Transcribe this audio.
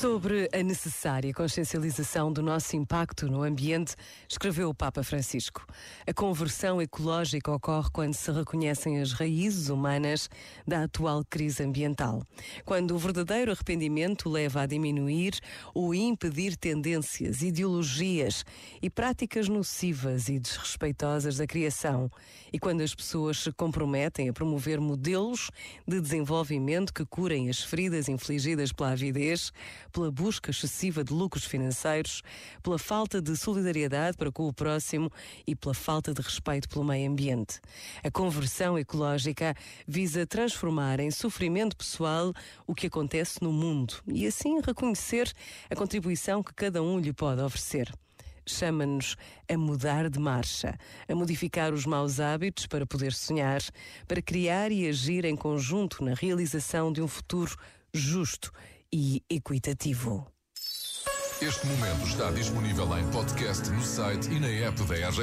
Sobre a necessária consciencialização do nosso impacto no ambiente, escreveu o Papa Francisco. A conversão ecológica ocorre quando se reconhecem as raízes humanas da atual crise ambiental. Quando o verdadeiro arrependimento leva a diminuir ou impedir tendências, ideologias e práticas nocivas e desrespeitosas da criação. E quando as pessoas se comprometem a promover modelos de desenvolvimento que curem as feridas infligidas pela avidez pela busca excessiva de lucros financeiros, pela falta de solidariedade para com o próximo e pela falta de respeito pelo meio ambiente. A conversão ecológica visa transformar em sofrimento pessoal o que acontece no mundo e assim reconhecer a contribuição que cada um lhe pode oferecer chama-nos a mudar de marcha, a modificar os maus hábitos para poder sonhar, para criar e agir em conjunto na realização de um futuro justo e equitativo. Este momento está disponível em podcast no site e na app da RGF.